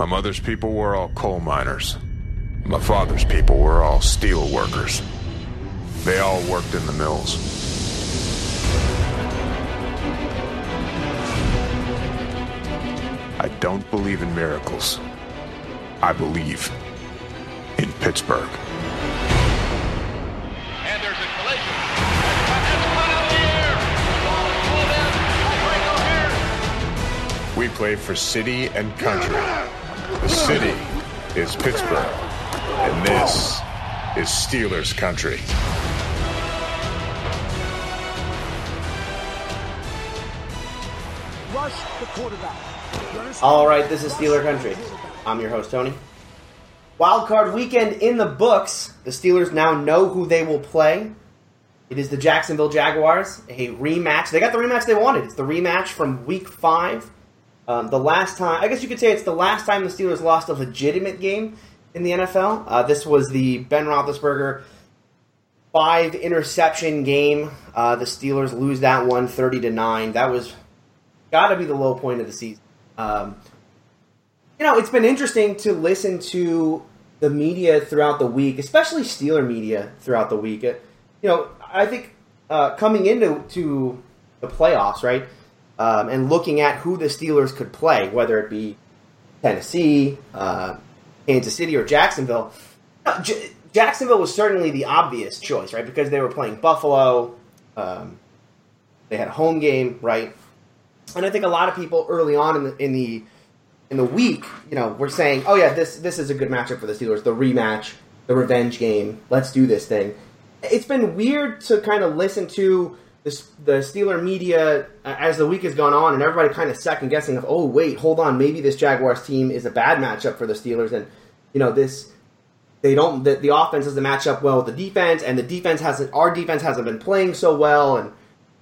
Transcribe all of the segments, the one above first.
My mother's people were all coal miners. My father's people were all steel workers. They all worked in the mills. I don't believe in miracles. I believe in Pittsburgh. And there's a collision. That's one out of the air. Ball pulled in. Heartbreaker here. We play for city and country. The city is Pittsburgh, and this is Steelers country. Rush the quarterback. All right, this is Steeler Country. I'm your host, Tony. Wild card weekend in the books. The Steelers now know who they will play. It is the Jacksonville Jaguars, a rematch. They got the rematch they wanted. It's the rematch from Week Five. Um, the last time, I guess you could say it's the last time the Steelers lost a legitimate game in the NFL. Uh, this was the Ben Roethlisberger five interception game. Uh, the Steelers lose that one 30 to nine. That was got to be the low point of the season. Um, you know, it's been interesting to listen to the media throughout the week, especially Steeler media throughout the week. Uh, You know, I think uh, coming into to the playoffs, right, um, and looking at who the Steelers could play, whether it be Tennessee, uh, Kansas City, or Jacksonville. uh, J- Jacksonville was certainly the obvious choice, right, because they were playing Buffalo. Um, they had a home game, right, and I think a lot of people early on in the in the in the week, you know, were saying, "Oh yeah, this this is a good matchup for the Steelers, the rematch, the revenge game. Let's do this thing." It's been weird to kind of listen to the the Steeler media uh, as the week has gone on, and everybody kind of second guessing of, "Oh wait, hold on, maybe this Jaguars team is a bad matchup for the Steelers," and you know this they don't the, the offense doesn't match up well with the defense, and the defense hasn't our defense hasn't been playing so well, and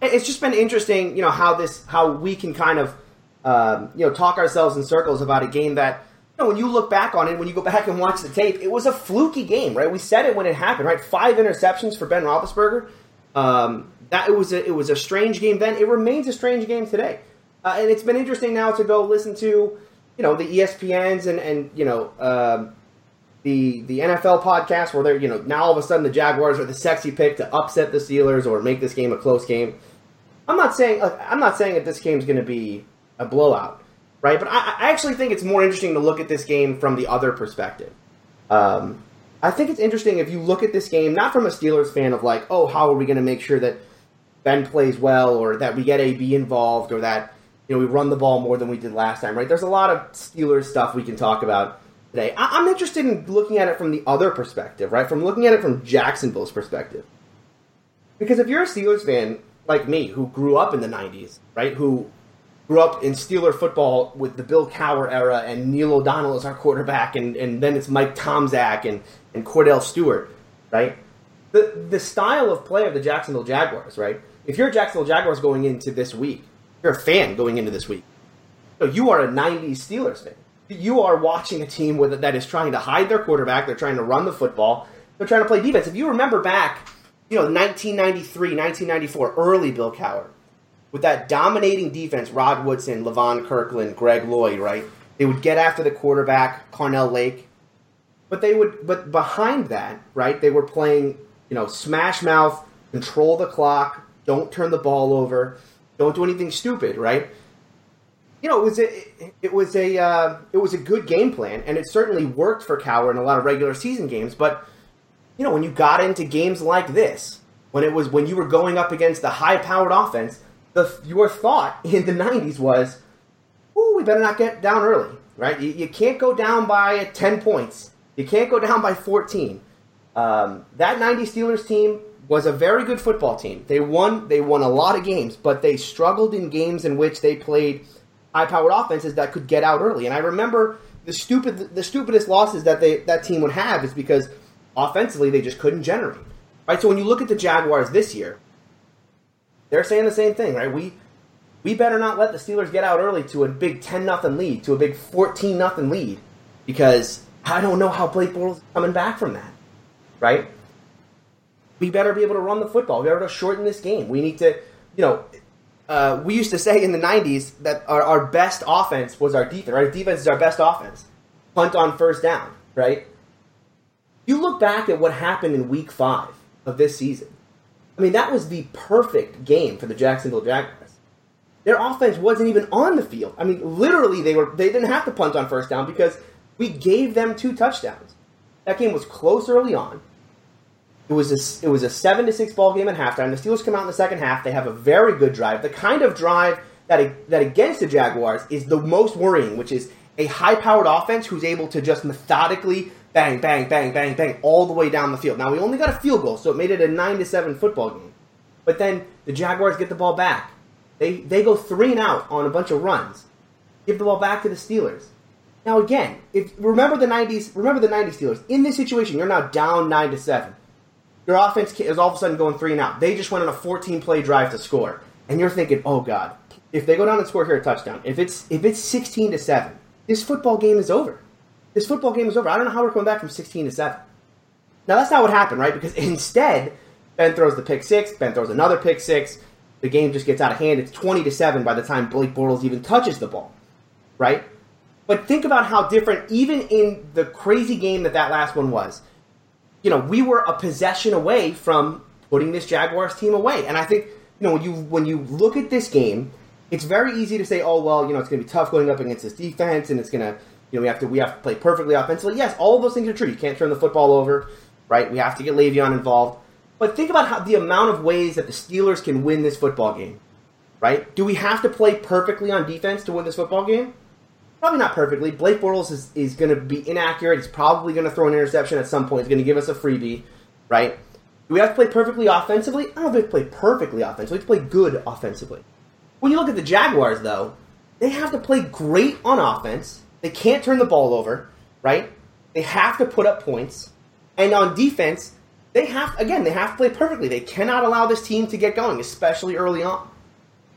it's just been interesting, you know, how this how we can kind of um, you know talk ourselves in circles about a game that you know when you look back on it, when you go back and watch the tape, it was a fluky game, right? We said it when it happened, right? Five interceptions for Ben Roethlisberger. Um, that it was a, it was a strange game then. It remains a strange game today, uh, and it's been interesting now to go listen to you know the ESPNs and and you know. Um, the the NFL podcast where they're you know now all of a sudden the Jaguars are the sexy pick to upset the Steelers or make this game a close game. I'm not saying I'm not saying that this game's going to be a blowout, right? But I, I actually think it's more interesting to look at this game from the other perspective. Um, I think it's interesting if you look at this game not from a Steelers fan of like, oh, how are we going to make sure that Ben plays well or that we get AB involved or that you know we run the ball more than we did last time, right? There's a lot of Steelers stuff we can talk about today. I- I'm interested in looking at it from the other perspective, right? From looking at it from Jacksonville's perspective. Because if you're a Steelers fan like me, who grew up in the '90s, right, who grew up in Steeler football with the Bill Cowher era and Neil O'Donnell as our quarterback, and, and then it's Mike Tomczak and, and Kordell Stewart, right? The the style of play of the Jacksonville Jaguars, right? If you're Jacksonville Jaguars going into this week, you're a fan going into this week. You are a '90s Steelers fan. You are watching a team with that is trying to hide their quarterback. They're trying to run the football. They're trying to play defense. If you remember back, you know, 1993, 1994, early Bill Cowher, with that dominating defense, Rod Woodson, Levon Kirkland, Greg Lloyd, right? They would get after the quarterback, Carnell Lake. But they would but behind that, right, they were playing, you know, smash mouth, control the clock, don't turn the ball over, don't do anything stupid, right? You know, it was a it was a uh, it was a good game plan, and it certainly worked for Cowher in a lot of regular season games. But you know, when you got into games like this, when it was when you were going up against the high-powered offense, the your thought in the '90s was, "Ooh, we better not get down early." Right? You, you can't go down by ten points. You can't go down by 14. Um, that '90 Steelers team was a very good football team. They won. They won a lot of games, but they struggled in games in which they played high-powered offenses that could get out early. And I remember the stupid, the stupidest losses that they that team would have is because offensively they just couldn't generate. Right. So when you look at the Jaguars this year, they're saying the same thing. Right. We we better not let the Steelers get out early to a big ten nothing lead, to a big fourteen nothing lead, because I don't know how Blake Bortles is coming back from that. Right. We better be able to run the football. We better shorten this game. We need to, you know, uh, we used to say in the 90s that our, our best offense was our defense. Our defense is our best offense. punt on first down, right? You look back at what happened in week five of this season. I mean, that was the perfect game for the Jacksonville Jaguars. Their offense wasn't even on the field. I mean, literally, they were they didn't have to punt on first down because we gave them two touchdowns. That game was close early on. It was a, it was a seven to six ball game at halftime. The Steelers come out in the second half. They have a very good drive. The kind of drive that that against the Jaguars is the most worrying, which is a high powered offense who's able to just methodically bang, bang, bang, bang, bang all the way down the field. Now we only got a field goal, so it made it a nine to seven football game. But then the Jaguars get the ball back. They they go three and out on a bunch of runs. Give the ball back to the Steelers. Now again, if remember the '90s, remember the '90s Steelers. In this situation, you're now down nine to seven. Your offense is all of a sudden going three and out. They just went on a 14 play drive to score, and you're thinking, oh god, if they go down and score here a touchdown, if it's if it's 16 to seven, this football game is over. This football game is over. I don't know how we're coming back from 16 to seven. Now that's not what happened, right? Because instead, Ben throws the pick six. Ben throws another pick six. The game just gets out of hand. It's 20 to seven by the time Blake Bortles even touches the ball, right? But think about how different, even in the crazy game that that last one was. You know, we were a possession away from putting this Jaguars team away, and I think you know when you when you look at this game, it's very easy to say, oh well, you know, it's going to be tough going up against this defense, and it's going to you know, we have to we have to play perfectly offensively. Yes, all of those things are true. You can't turn the football over, right? We have to get Le'Veon involved. But think about how the amount of ways that the Steelers can win this football game, right? Do we have to play perfectly on defense to win this football game? Probably not perfectly. Blake Bortles is, is going to be inaccurate. He's probably going to throw an interception at some point. He's going to give us a freebie, right? Do we have to play perfectly offensively? I don't know if we have to play perfectly offensively. We play good offensively. When you look at the Jaguars, though, they have to play great on offense they can't turn the ball over, right? They have to put up points. And on defense, they have again, they have to play perfectly. They cannot allow this team to get going, especially early on.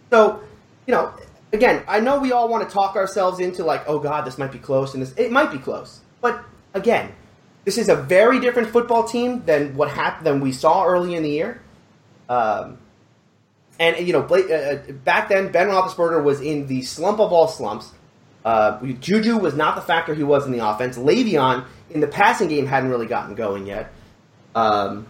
So, you know, again, I know we all want to talk ourselves into like, oh god, this might be close and this it might be close. But again, this is a very different football team than what happened than we saw early in the year. Um, and you know, uh, uh, back then, Ben Roethlisberger was in the slump of all slumps. Uh, Juju was not the factor he was in the offense. Le'Veon in the passing game hadn't really gotten going yet. Um,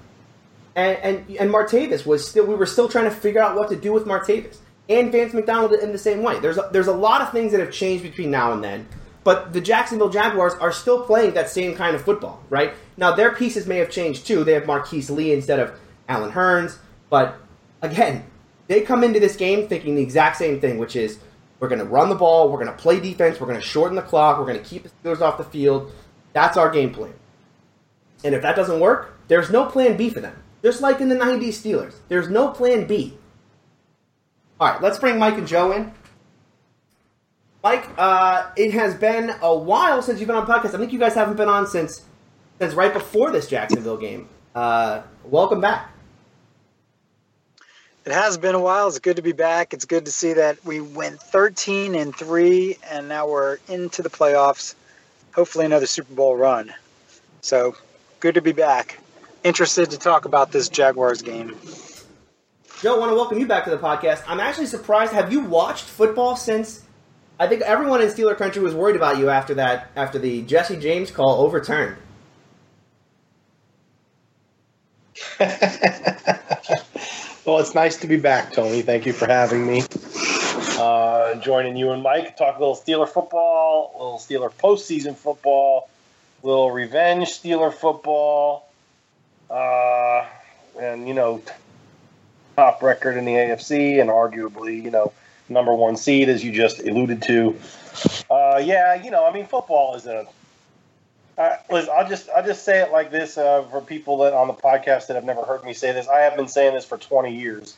and, and and Martavis was still we were still trying to figure out what to do with Martavis and Vance McDonald in the same way. There's a, there's a lot of things that have changed between now and then, but the Jacksonville Jaguars are still playing that same kind of football, right? Now their pieces may have changed too. They have Marquise Lee instead of Allen Hurns, but again, they come into this game thinking the exact same thing, which is we're going to run the ball. We're going to play defense. We're going to shorten the clock. We're going to keep the Steelers off the field. That's our game plan. And if that doesn't work, there's no plan B for them. Just like in the 90s Steelers, there's no plan B. All right, let's bring Mike and Joe in. Mike, uh, it has been a while since you've been on podcast. I think you guys haven't been on since since right before this Jacksonville game. Uh, welcome back. It has been a while. It's good to be back. It's good to see that we went 13 and 3 and now we're into the playoffs. Hopefully another Super Bowl run. So, good to be back. Interested to talk about this Jaguars game. Joe, I want to welcome you back to the podcast. I'm actually surprised. Have you watched football since? I think everyone in Steeler country was worried about you after that, after the Jesse James call overturned. Well, it's nice to be back, Tony. Thank you for having me. Uh, joining you and Mike, talk a little Steeler football, a little Steeler postseason football, a little revenge Steeler football, uh, and you know, top record in the AFC, and arguably, you know, number one seed, as you just alluded to. Uh, yeah, you know, I mean, football is a uh, listen, I'll just I'll just say it like this uh, for people that on the podcast that have never heard me say this. I have been saying this for 20 years,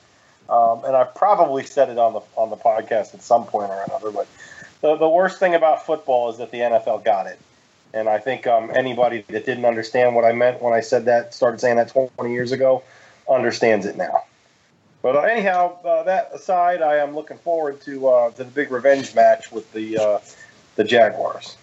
um, and I've probably said it on the on the podcast at some point or another. But the the worst thing about football is that the NFL got it, and I think um, anybody that didn't understand what I meant when I said that, started saying that 20 years ago, understands it now. But uh, anyhow, uh, that aside, I am looking forward to uh, the big revenge match with the uh, the Jaguars.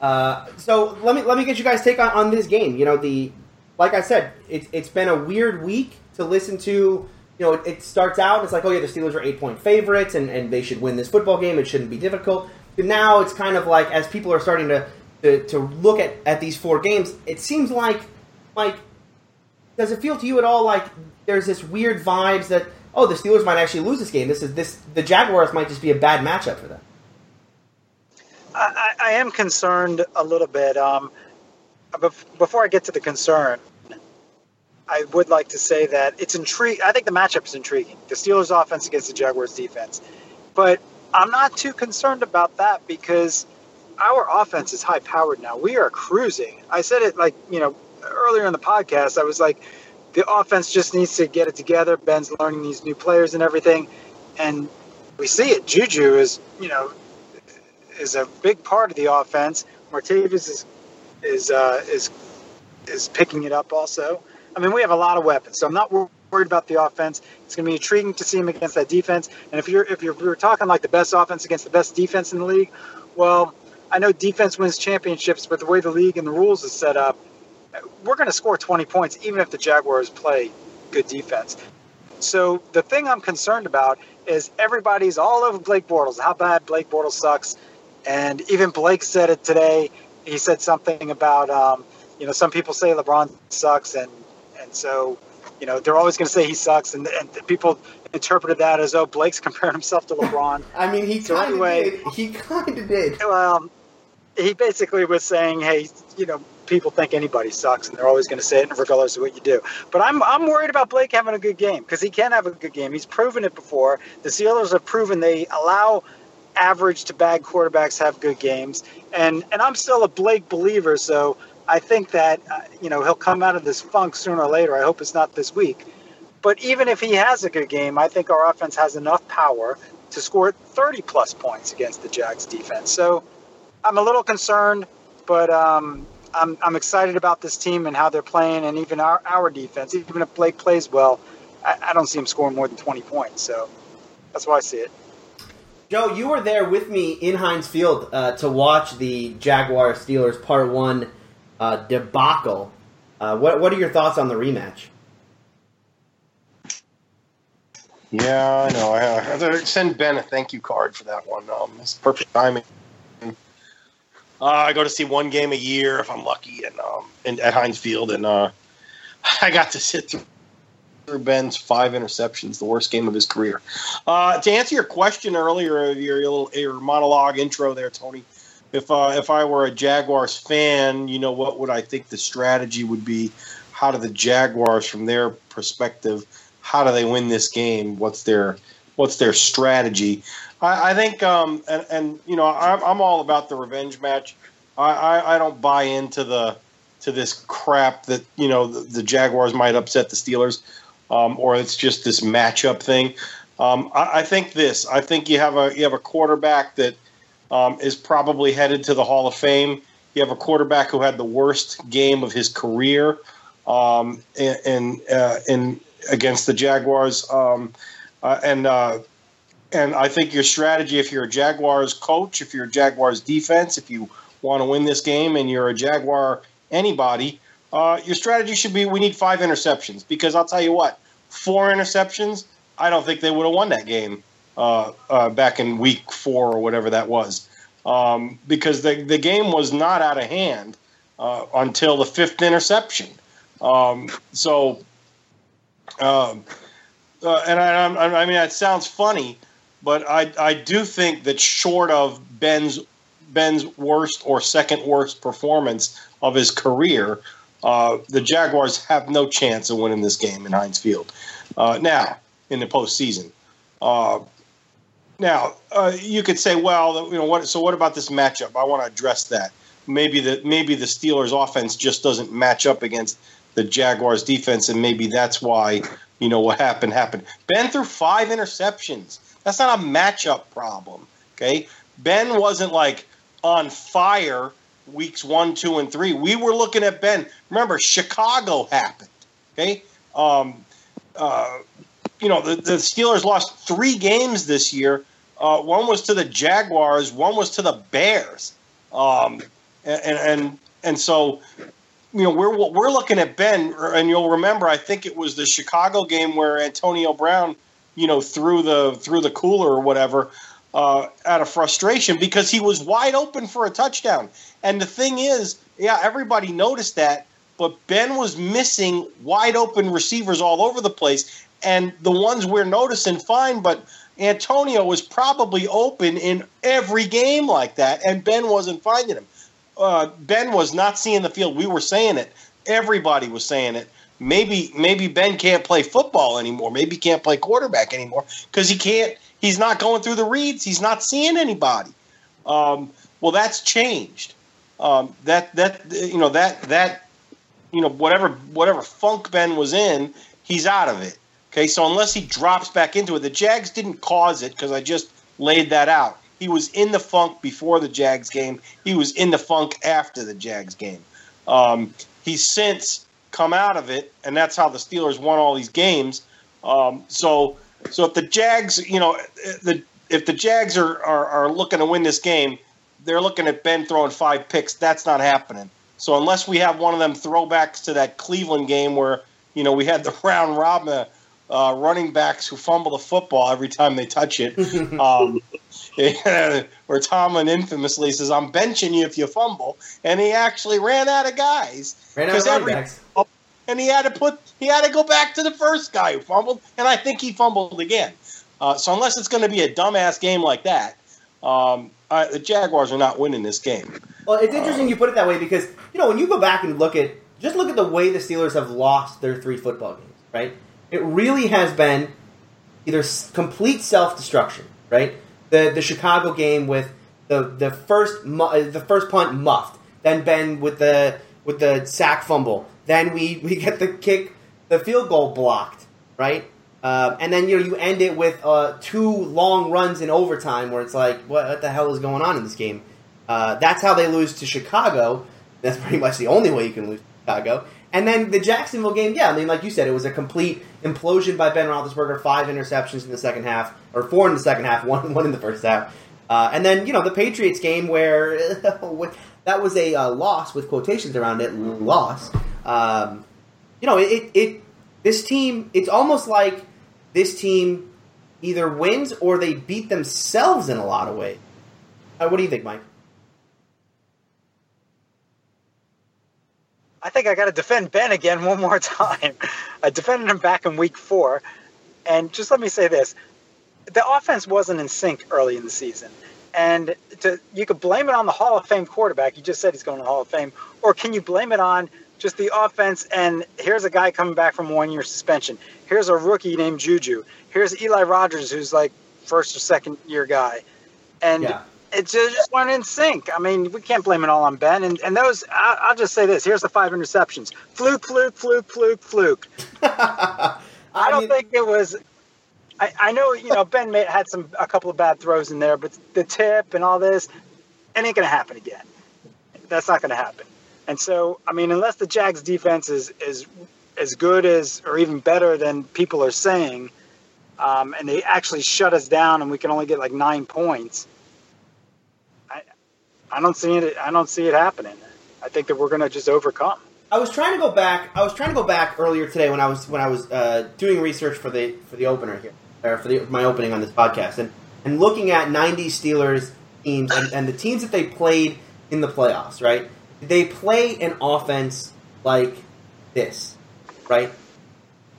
Uh, so let me let me get you guys take on, on this game. You know, the like I said, it's it's been a weird week to listen to. You know, it, it starts out it's like, oh yeah, the Steelers are eight point favorites and, and they should win this football game. It shouldn't be difficult. But now it's kind of like as people are starting to to, to look at, at these four games, it seems like like does it feel to you at all like there's this weird vibes that oh the Steelers might actually lose this game. This is this the Jaguars might just be a bad matchup for them. I, I am concerned a little bit. Um, before I get to the concern, I would like to say that it's intriguing. I think the matchup is intriguing. The Steelers' offense against the Jaguars' defense, but I'm not too concerned about that because our offense is high powered now. We are cruising. I said it like you know earlier in the podcast. I was like, the offense just needs to get it together. Ben's learning these new players and everything, and we see it. Juju is you know is a big part of the offense. Martavis is is uh, is is picking it up also. I mean, we have a lot of weapons, so I'm not worried about the offense. It's going to be intriguing to see him against that defense. And if you're if you're, if you're talking like the best offense against the best defense in the league, well, I know defense wins championships, but the way the league and the rules is set up, we're going to score 20 points even if the Jaguars play good defense. So the thing I'm concerned about is everybody's all over Blake Bortles. How bad Blake Bortles sucks, and even Blake said it today. He said something about um, you know some people say LeBron sucks, and and so, you know, they're always going to say he sucks, and, and people interpreted that as, oh, Blake's comparing himself to LeBron. I mean, he so kind of anyway, did. He kind of did. Well, he basically was saying, hey, you know, people think anybody sucks, and they're always going to say it regardless of what you do. But I'm I'm worried about Blake having a good game because he can have a good game. He's proven it before. The Steelers have proven they allow average to bad quarterbacks have good games, and and I'm still a Blake believer. So I think that uh, you know he'll come out of this funk sooner or later. I hope it's not this week. But even if he has a good game, I think our offense has enough power to score 30 plus points against the Jags defense. So I'm a little concerned, but um, I'm, I'm excited about this team and how they're playing, and even our, our defense. Even if Blake plays well, I, I don't see him scoring more than 20 points. So that's why I see it. Joe, you were there with me in Heinz Field uh, to watch the Jaguar Steelers Part One uh, debacle. Uh, what what are your thoughts on the rematch? Yeah, I know. I have to send Ben a thank you card for that one. Um, it's perfect timing. Uh, I go to see one game a year if I'm lucky, and um, at Heinz Field, and uh, I got to sit through Ben's five interceptions, the worst game of his career. Uh, to answer your question earlier, your, your little your monologue intro there, Tony if uh, if I were a Jaguars fan, you know, what would I think the strategy would be? How do the Jaguars, from their perspective, how do they win this game? What's their what's their strategy? I, I think, um, and, and you know, I'm, I'm all about the revenge match. I, I, I don't buy into the to this crap that you know the, the Jaguars might upset the Steelers, um, or it's just this matchup thing. Um, I, I think this. I think you have a you have a quarterback that um, is probably headed to the Hall of Fame. You have a quarterback who had the worst game of his career um, in in, uh, in, against the Jaguars, um, uh, and uh, and I think your strategy, if you're a Jaguars coach, if you're a Jaguars defense, if you want to win this game, and you're a Jaguar anybody, uh, your strategy should be we need five interceptions because I'll tell you what, four interceptions, I don't think they would have won that game uh, uh, back in week four or whatever that was, um, because the the game was not out of hand uh, until the fifth interception. Um, so, um, uh, and I, I, I mean, it sounds funny, but I I do think that short of Ben's Ben's worst or second worst performance of his career, uh, the Jaguars have no chance of winning this game in Heinz Field. Uh, now, in the postseason, uh, now, uh, you could say, well, you know, what? So, what about this matchup? I want to address that. Maybe the maybe the Steelers' offense just doesn't match up against the Jaguars' defense, and maybe that's why you know what happened happened. Ben threw five interceptions. That's not a matchup problem. Okay, Ben wasn't like on fire weeks one, two, and three. We were looking at Ben. Remember, Chicago happened. Okay. Um, uh, you know, the, the Steelers lost three games this year uh, one was to the Jaguars, one was to the Bears, um, and, and and so you know we're we're looking at Ben, and you'll remember I think it was the Chicago game where Antonio Brown, you know, threw the threw the cooler or whatever. uh, out of frustration because he was wide open for a touchdown. And the thing is, yeah, everybody noticed that, but Ben was missing wide open receivers all over the place. And the ones we're noticing, fine, but Antonio was probably open in every game like that, and Ben wasn't finding him. Uh, ben was not seeing the field. We were saying it. Everybody was saying it. Maybe maybe Ben can't play football anymore. Maybe he can't play quarterback anymore because he can't. He's not going through the reads. He's not seeing anybody. Um, well, that's changed. Um, that that you know that that you know whatever whatever funk Ben was in, he's out of it. Okay, so unless he drops back into it, the Jags didn't cause it because I just laid that out. He was in the funk before the Jags game. He was in the funk after the Jags game. Um, he's since come out of it, and that's how the Steelers won all these games. Um, so, so if the Jags, you know, the if the Jags are, are are looking to win this game, they're looking at Ben throwing five picks. That's not happening. So unless we have one of them throwbacks to that Cleveland game where you know we had the round robin uh, running backs who fumble the football every time they touch it. Um, where Tomlin infamously says, "I'm benching you if you fumble," and he actually ran out of guys because every backs. and he had to put he had to go back to the first guy who fumbled, and I think he fumbled again. Uh, so unless it's going to be a dumbass game like that, um, uh, the Jaguars are not winning this game. Well, it's interesting you put it that way because you know when you go back and look at just look at the way the Steelers have lost their three football games, right? It really has been either complete self destruction, right? The the Chicago game with the the first uh, the first punt muffed, then Ben with the with the sack fumble, then we we get the kick, the field goal blocked, right? Uh, and then you know you end it with uh, two long runs in overtime where it's like, what, what the hell is going on in this game? Uh, that's how they lose to Chicago. That's pretty much the only way you can lose to Chicago. And then the Jacksonville game, yeah, I mean, like you said, it was a complete implosion by Ben Roethlisberger. Five interceptions in the second half, or four in the second half, one one in the first half. Uh, and then you know the Patriots game where that was a uh, loss with quotations around it, loss. Um, you know, it, it this team. It's almost like this team either wins or they beat themselves in a lot of ways. Uh, what do you think, Mike? I think I got to defend Ben again one more time. I defended him back in week four. And just let me say this the offense wasn't in sync early in the season. And to, you could blame it on the Hall of Fame quarterback. You just said he's going to the Hall of Fame. Or can you blame it on just the offense? And here's a guy coming back from one year suspension. Here's a rookie named Juju. Here's Eli Rogers, who's like first or second year guy. And yeah it just weren't in sync. I mean, we can't blame it all on Ben. And, and those, I, will just say this: here's the five interceptions. Fluke, fluke, fluke, fluke, fluke. I, I don't mean, think it was. I, I know you know Ben made, had some a couple of bad throws in there, but the tip and all this, it ain't gonna happen again. That's not gonna happen. And so, I mean, unless the Jags defense is is as good as or even better than people are saying, um, and they actually shut us down, and we can only get like nine points I don't see it. I don't see it happening. I think that we're going to just overcome. I was trying to go back. I was trying to go back earlier today when I was when I was uh, doing research for the for the opener here, or for the, my opening on this podcast, and and looking at '90s Steelers teams and, and the teams that they played in the playoffs. Right? They play an offense like this, right?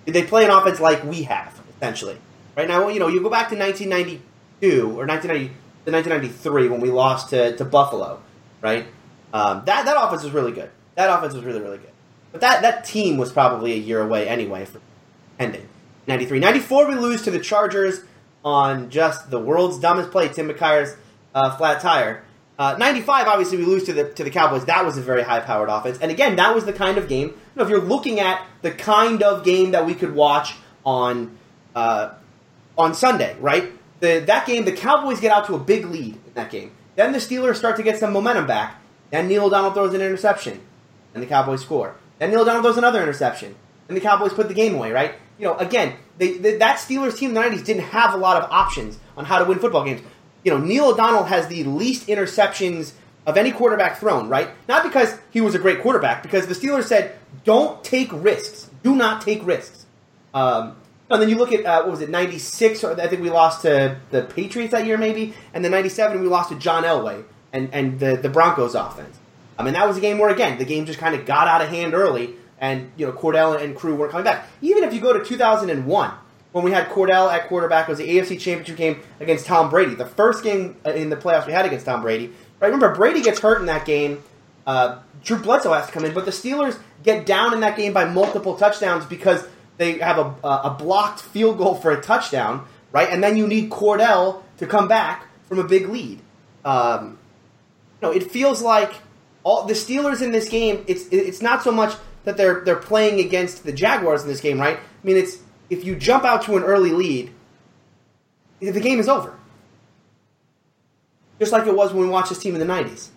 Did they play an offense like we have essentially? Right now, you know, you go back to 1992 or 1990 the 1993 when we lost to, to Buffalo, right? Um, that that offense was really good. That offense was really really good. But that that team was probably a year away anyway from ending. 93, 94 we lose to the Chargers on just the world's dumbest play, Tim McKyer's uh, flat tire. Uh, 95, obviously, we lose to the to the Cowboys. That was a very high powered offense, and again, that was the kind of game. You know, if you're looking at the kind of game that we could watch on uh, on Sunday, right? The, that game, the Cowboys get out to a big lead in that game. Then the Steelers start to get some momentum back. Then Neil O'Donnell throws an interception, and the Cowboys score. Then Neil O'Donnell throws another interception, and the Cowboys put the game away. Right? You know, again, they, they, that Steelers team in the '90s didn't have a lot of options on how to win football games. You know, Neil O'Donnell has the least interceptions of any quarterback thrown. Right? Not because he was a great quarterback, because the Steelers said, "Don't take risks. Do not take risks." Um, And then you look at uh, what was it, '96? I think we lost to the Patriots that year, maybe, and then '97 we lost to John Elway and and the the Broncos offense. I mean, that was a game where again the game just kind of got out of hand early, and you know Kordell and crew weren't coming back. Even if you go to 2001, when we had Kordell at quarterback, it was the AFC Championship game against Tom Brady, the first game uh, in the playoffs we had against Tom Brady. Right? Remember, Brady gets hurt in that game. Uh, Drew Bledsoe has to come in, but the Steelers get down in that game by multiple touchdowns because they have a, a blocked field goal for a touchdown, right? And then you need Kordell to come back from a big lead. Um, you know, it feels like all the Steelers in this game. It's it's not so much that they're they're playing against the Jaguars in this game, right? I mean, it's if you jump out to an early lead, the game is over. Just like it was when we watched this team in the '90s.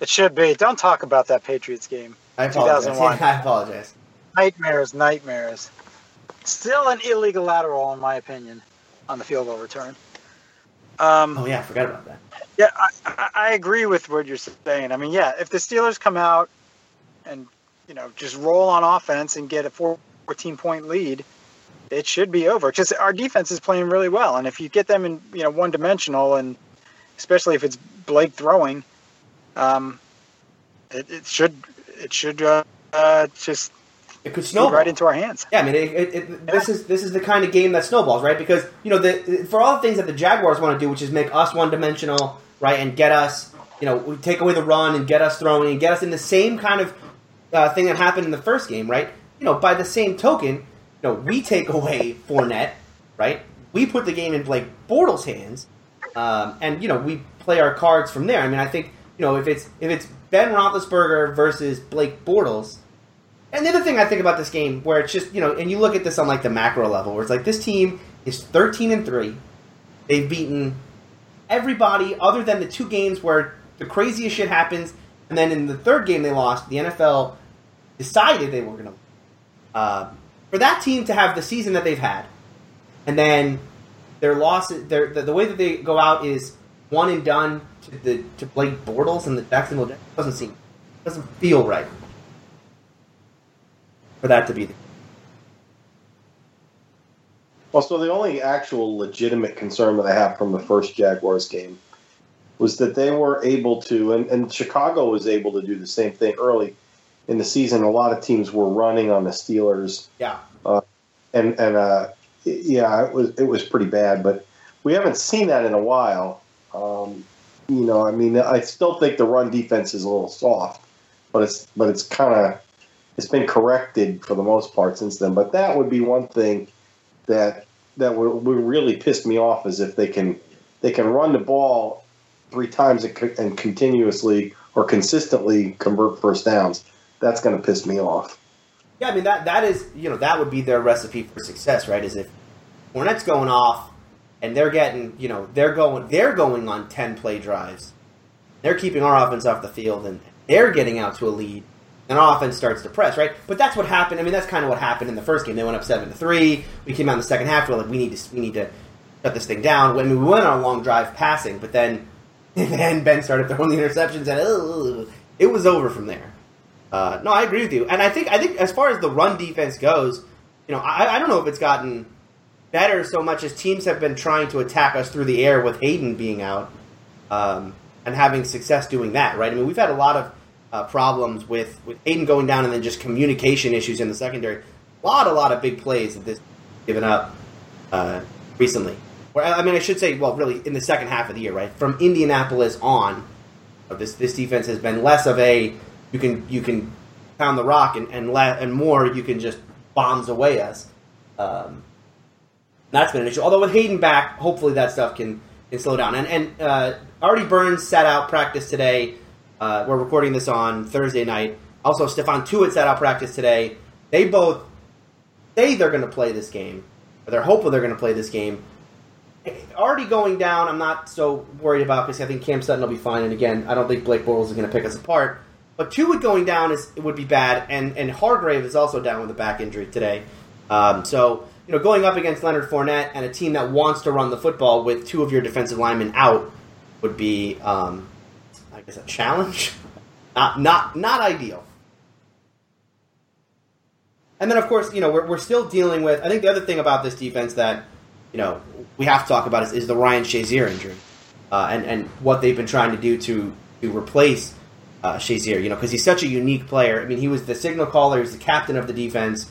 It should be. Don't talk about that Patriots game. I apologize. 2001. I apologize. Nightmares, nightmares. Still an illegal lateral, in my opinion, on the field goal return. Um, Oh yeah, I forgot about that. Yeah, I, I, I agree with what you're saying. I mean, yeah, if the Steelers come out and you know just roll on offense and get a 14 point lead, it should be over. Because our defense is playing really well, and if you get them in you know one dimensional, and especially if it's Blake throwing, um, it, it should it should uh, uh, just It could snowball right into our hands. Yeah, I mean, it, it, it, this is this is the kind of game that snowballs, right? Because you know, the, for all the things that the Jaguars want to do, which is make us one dimensional, right, and get us, you know, we take away the run and get us throwing and get us in the same kind of uh, thing that happened in the first game, right? You know, by the same token, you know, we take away Fournette, right? We put the game in Blake Bortles' hands, um, and you know, we play our cards from there. I mean, I think you know, if it's if it's Ben Roethlisberger versus Blake Bortles. And the other thing I think about this game, where it's just you know, and you look at this on like the macro level, where it's like this team is thirteen and three. They've beaten everybody other than the two games where the craziest shit happens, and then in the third game they lost. The NFL decided they were going to. Uh, for that team to have the season that they've had, and then their losses, their the, the way that they go out is one and done to the to Blake Bortles and the Jacksonville Jaguars doesn't seem doesn't feel right for that to be the Well, so the only actual legitimate concern that I have from the first Jaguars game was that they were able to, and, and Chicago was able to do the same thing early in the season. A lot of teams were running on the Steelers, yeah and and uh, yeah, it was it was pretty bad. But we haven't seen that in a while. Um, you know, I mean, I still think the run defense is a little soft, but it's but it's kind of it's been corrected for the most part since then. But that would be one thing that that would, would really piss me off is if they can they can run the ball three times and, continuously or consistently convert first downs. That's going to piss me off. Yeah, I mean that that is you know that would be their recipe for success, right? Is if Fournette's going off and they're getting you know they're going they're going on ten play drives, they're keeping our offense off the field and they're getting out to a lead, and our offense starts to press, right? But that's what happened. I mean that's kind of what happened in the first game. They went up seven to three. We came out in the second half. We're like we need to we need to shut this thing down. When we went on a long drive passing, but then then Ben started throwing the interceptions and it was over from there. Uh, no, I agree with you, and I think I think as far as the run defense goes, you know, I, I don't know if it's gotten better so much as teams have been trying to attack us through the air with Haden being out um, and having success doing that. Right? I mean, we've had a lot of uh, problems with with Haden going down and then just communication issues in the secondary. A lot, a lot of big plays that this given up uh, recently. Or, I mean, I should say, well, really, in the second half of the year, right? From Indianapolis on, uh, this this defense has been less of a you can you can pound the rock and and, and more you can just bombs away us. Um, that's been an issue. Although with Haden back, hopefully that stuff can can slow down. And and uh, Artie Burns sat out practice today. Uh, we're recording this on Thursday night. Also, Stephon Tuitt sat out practice today. They both say they're going to play this game, or they're hopeful they're going to play this game. Artie going down, I'm not so worried about because I think Cam Sutton will be fine. And again, I don't think Blake Bortles is going to pick us apart. But Tuitt going down is would be bad, and and Hargrave is also down with a back injury today. Um, so you know, going up against Leonard Fournette and a team that wants to run the football with two of your defensive linemen out would be, um, I guess, a challenge. Not not not ideal. And then, of course, you know, we're, we're still dealing with. I think the other thing about this defense that, you know, we have to talk about is, is the Ryan Shazier injury uh, and, and what they've been trying to do to, to replace uh, Shazier, you know, because he's such a unique player. I mean, he was the signal caller, he was the captain of the defense.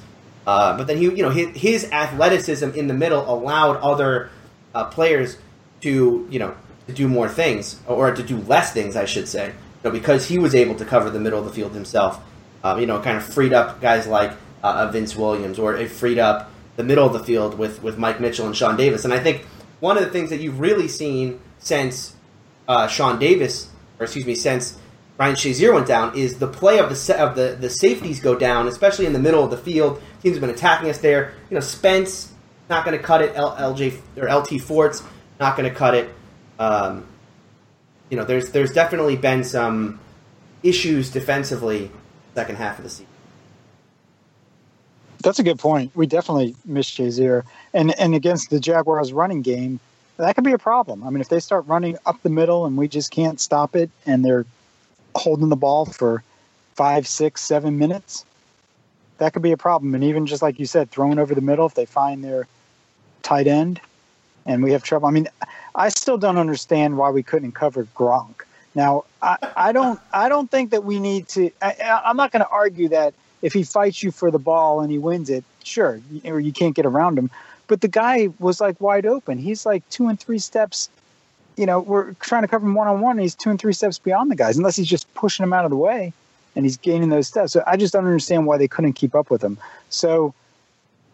Uh, but then he, you know, his, his athleticism in the middle allowed other uh, players to, you know, to do more things or to do less things, I should say, you know, because he was able to cover the middle of the field himself. Um, you know, kind of freed up guys like uh, Vince Williams, or it freed up the middle of the field with with Mike Mitchell and Sean Davis. And I think one of the things that you've really seen since uh, Sean Davis, or excuse me, since Ryan Shazier went down, is the play of the se- of the the safeties go down, especially in the middle of the field. Teams have been attacking us there. You know, Spence not going to cut it. L- LJ or LT Fort's not going to cut it. Um, you know, there's there's definitely been some issues defensively second half of the season. That's a good point. We definitely missed Shazier, and and against the Jaguars' running game, that could be a problem. I mean, if they start running up the middle and we just can't stop it, and they're holding the ball for five, six, seven minutes, that could be a problem. And even just like you said, throwing over the middle, if they find their tight end, and we have trouble. I mean, I still don't understand why we couldn't cover Gronk. Now, I, I don't, I don't think that we need to. I, I'm not going to argue that if he fights you for the ball and he wins it, sure, or you can't get around him. But the guy was like wide open. He's like two and three steps. You know, we're trying to cover him one on one. He's two and three steps beyond the guys, unless he's just pushing him out of the way and he's gaining those steps. So I just don't understand why they couldn't keep up with him. So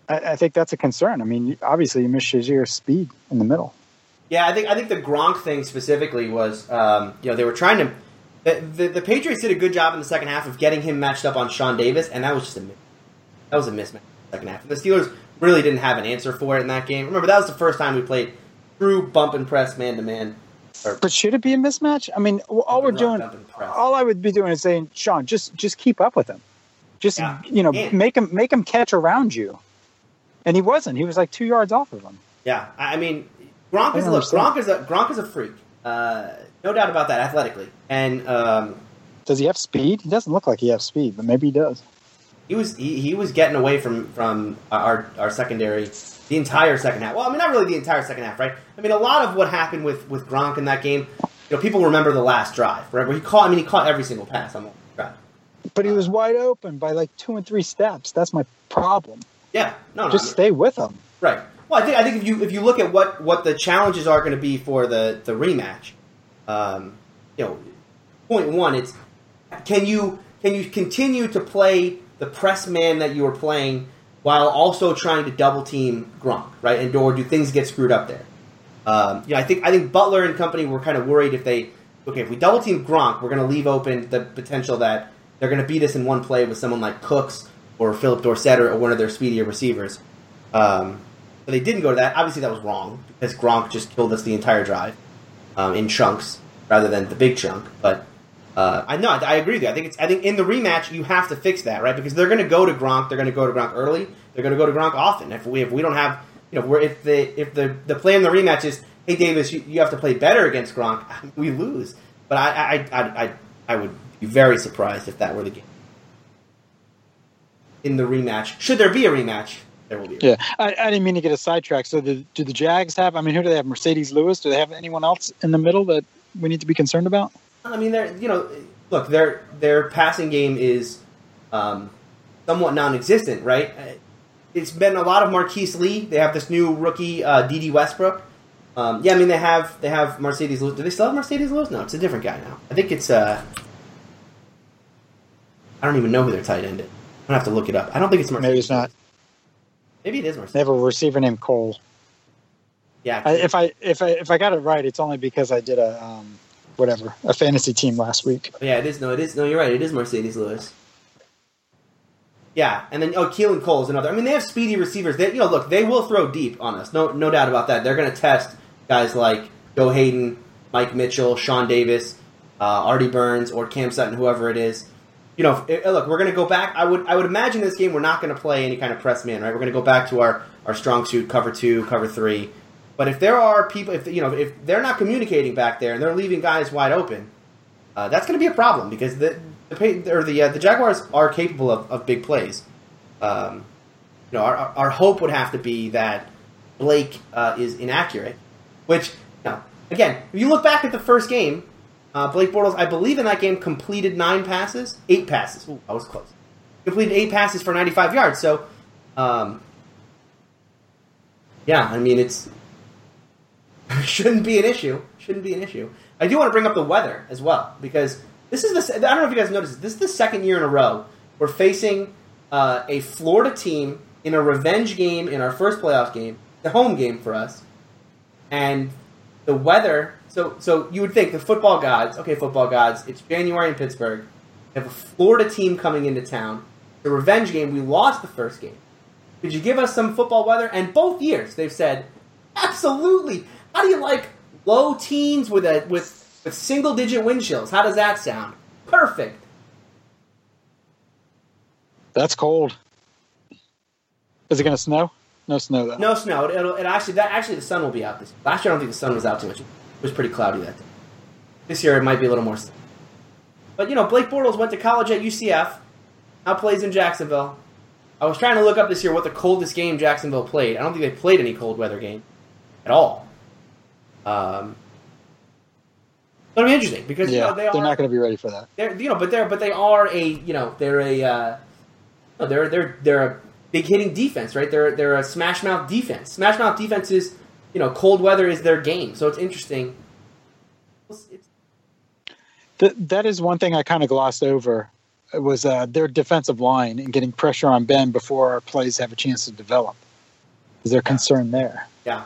I, I think that's a concern. I mean, obviously you miss Shazier's speed in the middle. Yeah, I think I think the Gronk thing specifically was, um, you know, they were trying to. The, the, the Patriots did a good job in the second half of getting him matched up on Sean Davis, and that was just a that was a mismatch second half. The Steelers really didn't have an answer for it in that game. Remember, that was the first time we played true bump and press man to man. But should it be a mismatch? I mean, all we're doing, all I would be doing is saying, Sean, just just keep up with him. Just Yeah. you know, Yeah. make him make him catch around you. And he wasn't. He was like two yards off of him. Yeah, I mean, Gronk is look. Gronk is a Gronk is a freak, uh, no doubt about that. Athletically, and um, Does he have speed? He doesn't look like he has speed, but maybe he does. he was he, he was getting away from from our our secondary the entire second half. Well, I mean, not really the entire second half, right? I mean, a lot of what happened with with Gronk in that game. You know, people remember the last drive, right? Where he caught. I mean, he caught every single pass on the drive. But he was wide open by like two and three steps. That's my problem. Yeah, no, no, Just I mean- stay with him. Right. Well, I think I think if you if you look at what, what the challenges are going to be for the the rematch, um, you know, point one, it's can you can you continue to play the press man that you were playing while also trying to double team Gronk, right? And or do things get screwed up there? Um, you know, I think I think Butler and company were kind of worried if they okay if we double team Gronk, we're going to leave open the potential that they're going to beat us in one play with someone like Cooks or Phillip Dorsett or one of their speedier receivers. Um, but they didn't go to that. Obviously, that was wrong because Gronk just killed us the entire drive um, in chunks rather than the big chunk. But uh, I know I, I agree with you. I think it's I think in the rematch you have to fix that right because they're going to go to Gronk. They're going to go to Gronk early. They're going to go to Gronk often. If we if we don't have you know we're, if the if the the play in the rematch is hey Davis you, you have to play better against Gronk we lose. But I I, I I I would be very surprised if that were the game. In the rematch, should there be a rematch, there will be. A Yeah, I, I didn't mean to get a sidetrack. So, the, do the Jags have? I mean, who do they have? Marcedes Lewis. Do they have anyone else in the middle that we need to be concerned about? I mean, they're you know, look, their their passing game is um, somewhat non-existent, right? It's been a lot of Marquise Lee. They have this new rookie, uh, Dede Westbrook. Um, yeah, I mean they have they have Marcedes Lewis. Do they still have Marcedes Lewis? No, it's a different guy now. I think it's uh, I don't even know who their tight end is. I'm gonna have to look it up. I don't think it's Marcedes. Maybe it's not. Maybe it is Marcedes. They have a receiver named Cole. Yeah, I, if I if I if I got it right, it's only because I did a um, whatever a fantasy team last week. Yeah, it is. No, it is. No, you're right. It is Marcedes Lewis. Yeah, and then oh, Keelan Cole is another. I mean, they have speedy receivers. They, you know, look, they will throw deep on us. No, no doubt about that. They're going to test guys like Joe Haden, Mike Mitchell, Sean Davis, uh, Artie Burns, or Cam Sutton, whoever it is. You know, if, look, we're going to go back. I would, I would imagine this game we're not going to play any kind of press man, right? We're going to go back to our our strong suit, cover two, cover three. But if there are people, if you know, if they're not communicating back there and they're leaving guys wide open, uh, that's going to be a problem because the the or the uh, the Jaguars are capable of, of big plays. um, you know, our, our, hope would have to be that Blake uh, is inaccurate. Which, now, again, if you look back at the first game, uh, Blake Bortles, I believe in that game, completed nine passes, eight passes. Ooh, I was close. Completed eight passes for 95 yards. So, um, yeah, I mean, it's shouldn't be an issue. Shouldn't be an issue. I do want to bring up the weather as well because this is the. I don't know if you guys noticed. This is the second year in a row we're facing uh, a Florida team in a revenge game in our first playoff game, the home game for us, and the weather. So, so you would think the football gods. Okay, football gods. It's January in Pittsburgh. We have a Florida team coming into town. The revenge game. We lost the first game. Could you give us some football weather? And both years they've said, absolutely. How do you like low teens with a with, with single digit wind chills? How does that sound? Perfect. That's cold. Is it going to snow? No snow though. No snow. It, it'll it actually that actually the sun will be out this. Last year I don't think the sun was out too much. It was pretty cloudy that day. This year it might be a little more. But you know, Blake Bortles went to college at UCF. Now plays in Jacksonville. I was trying to look up this year what the coldest game Jacksonville played. I don't think they played any cold weather game at all. Um, but it'll be interesting because yeah, you know, they are not going to be ready for that. they're you know, but they're but they are a you know they're a uh, they're they're they're a big hitting defense, right? They're they're a smash mouth defense. Smash mouth defense is you know cold weather is their game, so it's interesting. It's, it's, Th- that is one thing I kind of glossed over. It was uh, their defensive line and getting pressure on Ben before our plays have a chance to develop. Is there concern there? yeah.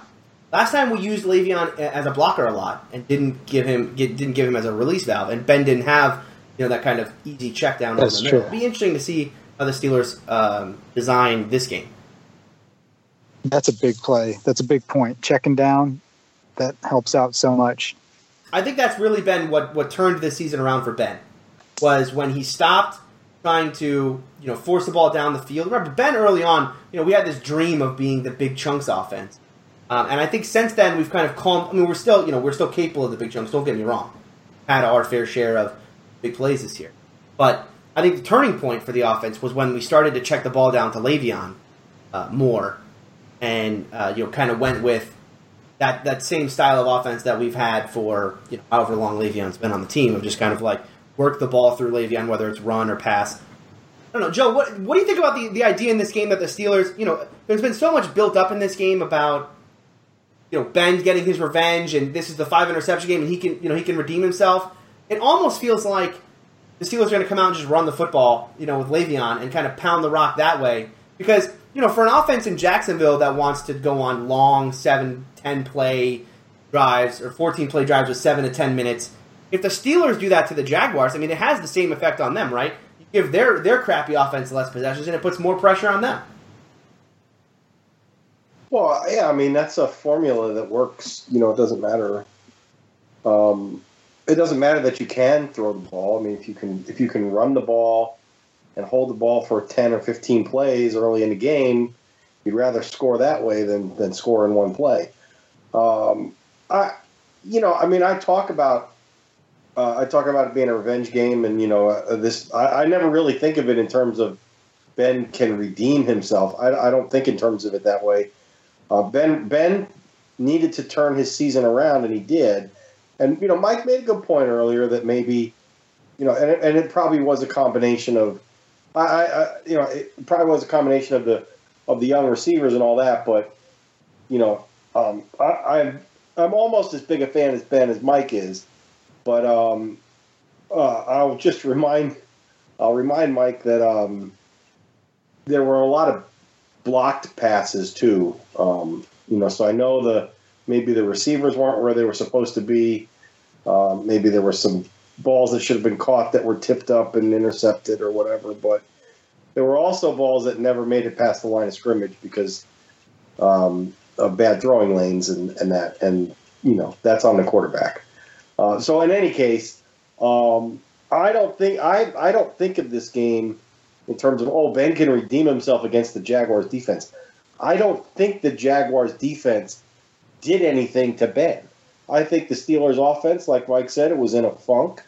Last time we used Le'Veon as a blocker a lot and didn't give him get, didn't give him as a release valve, and Ben didn't have you know that kind of easy check down. That's the true. It'll be interesting to see how the Steelers um, design this game. That's a big play. That's a big point. Checking down, that helps out so much. I think that's really been what what turned this season around for Ben was when he stopped trying to you know force the ball down the field. Remember Ben early on, you know we had this dream of being the big chunks offense, um, and I think since then we've kind of calmed. I mean we're still you know we're still capable of the big jumps. Don't get me wrong, had our fair share of big plays this year, but I think the turning point for the offense was when we started to check the ball down to Le'Veon uh, more, and uh, you know kind of went with that that same style of offense that we've had for you know, however long Le'Veon's been on the team of just kind of like work the ball through Le'Veon, whether it's run or pass. I don't know, Joe. What what do you think about the, the idea in this game that the Steelers? You know, there's been so much built up in this game about you know Ben getting his revenge, and this is the five interception game, and he can you know he can redeem himself. It almost feels like the Steelers are going to come out and just run the football, you know, with Le'Veon and kind of pound the rock that way because you know for an offense in Jacksonville that wants to go on long seven, ten play drives or fourteen play drives with seven to ten minutes. If the Steelers do that to the Jaguars, I mean, it has the same effect on them, right? You give their their crappy offense less possessions, and it puts more pressure on them. Well, yeah, I mean that's a formula that works. You know, it doesn't matter. Um, it doesn't matter that you can throw the ball. I mean, if you can, if you can run the ball and hold the ball for ten or fifteen plays early in the game, you'd rather score that way than than score in one play. Um, I, you know, I mean, I talk about. Uh, I talk about it being a revenge game, and you know, uh, this. I, I never really think of it in terms of Ben can redeem himself. I, I don't think in terms of it that way. Uh, ben Ben needed to turn his season around, and he did. And you know, Mike made a good point earlier that maybe, you know, and and it probably was a combination of, I, I, you know, it probably was a combination of the of the young receivers and all that. But you know, um, I, I'm I'm almost as big a fan as Ben as Mike is. But um, uh, I'll just remind I'll remind Mike that um, there were a lot of blocked passes too. Um, you know, so I know the maybe the receivers weren't where they were supposed to be. Um, maybe there were some balls that should have been caught that were tipped up and intercepted or whatever. But there were also balls that never made it past the line of scrimmage because um, of bad throwing lanes and, and that. And you know that's on the quarterback. Uh, so in any case, um, I don't think I I don't think of this game in terms of oh Ben can redeem himself against the Jaguars defense. I don't think the Jaguars defense did anything to Ben. I think the Steelers offense, like Mike said, it was in a funk,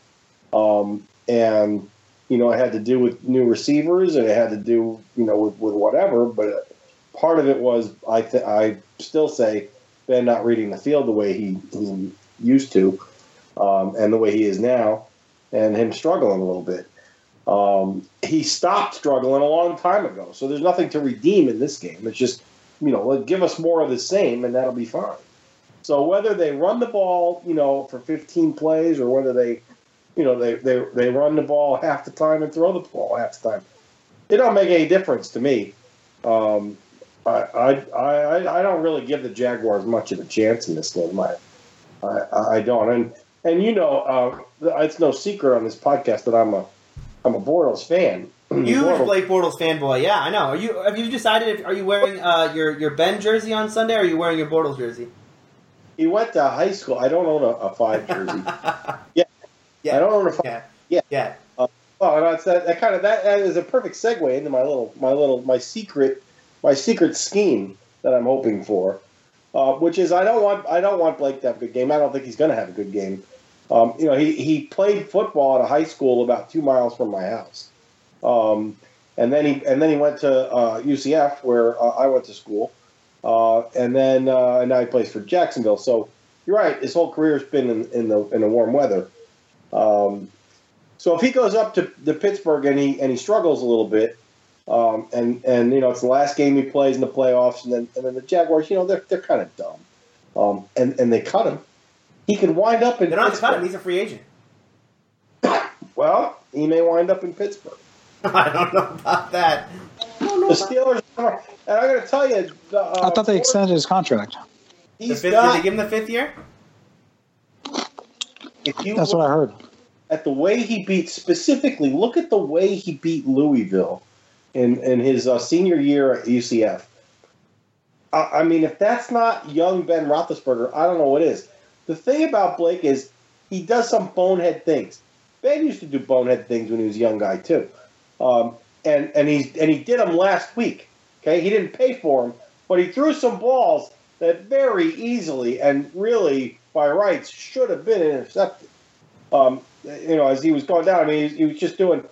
um, and you know, it had to do with new receivers and it had to do, you know, with, with whatever. But part of it was, I th- I still say, Ben not reading the field the way he, he used to, um, and the way he is now, and him struggling a little bit. Um, he stopped struggling a long time ago, so there's nothing to redeem in this game. It's just, you know, give us more of the same, and that'll be fine. So whether they run the ball, you know, for 15 plays, or whether they, you know, they they, they run the ball half the time and throw the ball half the time, it don't make any difference to me. Um, I, I I I don't really give the Jaguars much of a chance in this game. I I, I don't, and and you know, uh, it's no secret on this podcast that I'm a I'm a Bortles fan. Huge Bortles- Blake Bortles fanboy. Yeah, I know. Are you? Have you decided? If, are you wearing uh, your your Ben jersey on Sunday? or Are you wearing your Bortles jersey? He went to high school. I don't own a, a five jersey. Yeah. Yeah, I don't own a five. Yeah. Yeah. Yeah. Well, that's that, that kind of that, that is a perfect segue into my little my little my secret my secret scheme that I'm hoping for, uh, which is I don't want I don't want Blake to have a good game. I don't think he's going to have a good game. Um, you know, he, he played football at a high school about two miles from my house, um, and then he and then he went to uh, UCF where uh, I went to school, uh, and then uh, and now he plays for Jacksonville. So you're right, his whole career's been in, in the in the warm weather. Um, so if he goes up to the Pittsburgh and he and he struggles a little bit, um, and and you know it's the last game he plays in the playoffs, and then and then the Jaguars, you know they're they're kind of dumb, um, and and they cut him. He could wind up in They're not cut him. Pittsburgh. He's a free agent. Well, he may wind up in Pittsburgh. I don't know about that. The Steelers, and I'm going to tell you, uh, I thought they extended his contract. The He's fifth, got. did they give him the fifth year? if you That's what I heard. at the way he beat, specifically, look at the way he beat Louisville in in his uh, senior year at UCF. I, I mean, if that's not young Ben Roethlisberger, I don't know what is. The thing about Blake is he does some bonehead things. Ben used to do bonehead things when he was a young guy too, um, and and he and he did them last week. Okay, he didn't pay for them, but he threw some balls that very easily and really by rights should have been intercepted. Um, you know, as he was going down, I mean, he, he was just doing.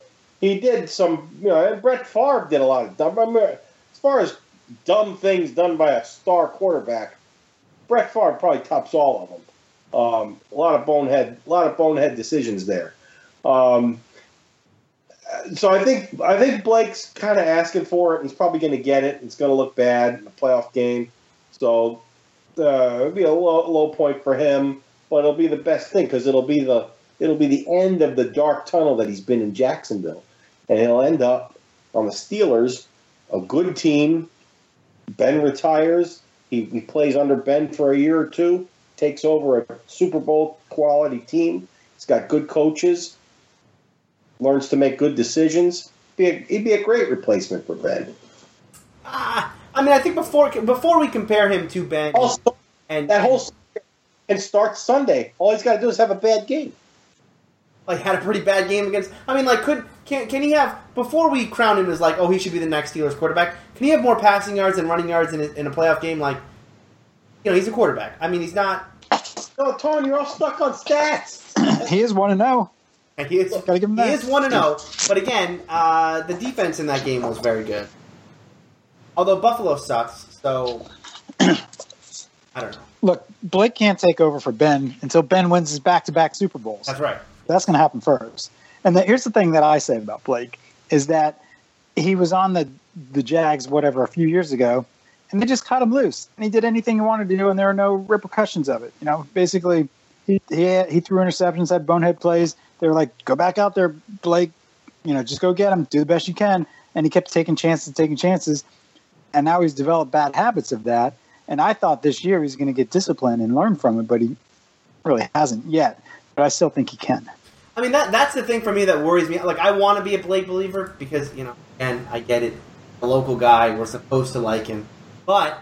He did some, you know, and Brett Favre did a lot of dumb. I mean, as far as dumb things done by a star quarterback, Brett Favre probably tops all of them. Um, a lot of bonehead, a lot of bonehead decisions there. Um, so I think I think Blake's kind of asking for it. He's probably going to get it. It's going to look bad in a playoff game. So uh, it'll be a low, low point for him, but it'll be the best thing because it'll be the it'll be the end of the dark tunnel that he's been in Jacksonville, and he'll end up on the Steelers, a good team. Ben retires. He, he plays under Ben for a year or two, takes over a Super Bowl quality team. He's got good coaches, learns to make good decisions. Be a, he'd be a great replacement for Ben. Ah, I mean, I think before before we compare him to Ben Also, and that whole and start Sunday. All he's got to do is have a bad game. like had a pretty bad game against. I mean, like could can can he have before we crown him as like oh he should be the next Steelers quarterback? Can he have more passing yards and running yards in a, in a playoff game? Like you know he's a quarterback. I mean he's not. No, Tony, you're all stuck on stats. He is one and zero. And he is Gotta give him that. he that. is one and zero. But again, uh, the defense in that game was very good. Although Buffalo sucks, so I don't know. Look, Blake can't take over for Ben until Ben wins his back-to-back Super Bowls. That's right. That's going to happen first. And the, here's the thing that I say about Blake is that he was on the the Jags whatever a few years ago, and they just cut him loose, and he did anything he wanted to do, and there were no repercussions of it. You know, basically, he he, had, he threw interceptions, had bonehead plays. They were like, "Go back out there, Blake. You know, just go get him, do the best you can." And he kept taking chances, taking chances, and now he's developed bad habits of that. And I thought this year he's going to get disciplined and learn from it, but he really hasn't yet. But I still think he can. I mean that that's the thing for me that worries me. Like I want to be a Blake believer because you know, and I get it, a local guy, we're supposed to like him, but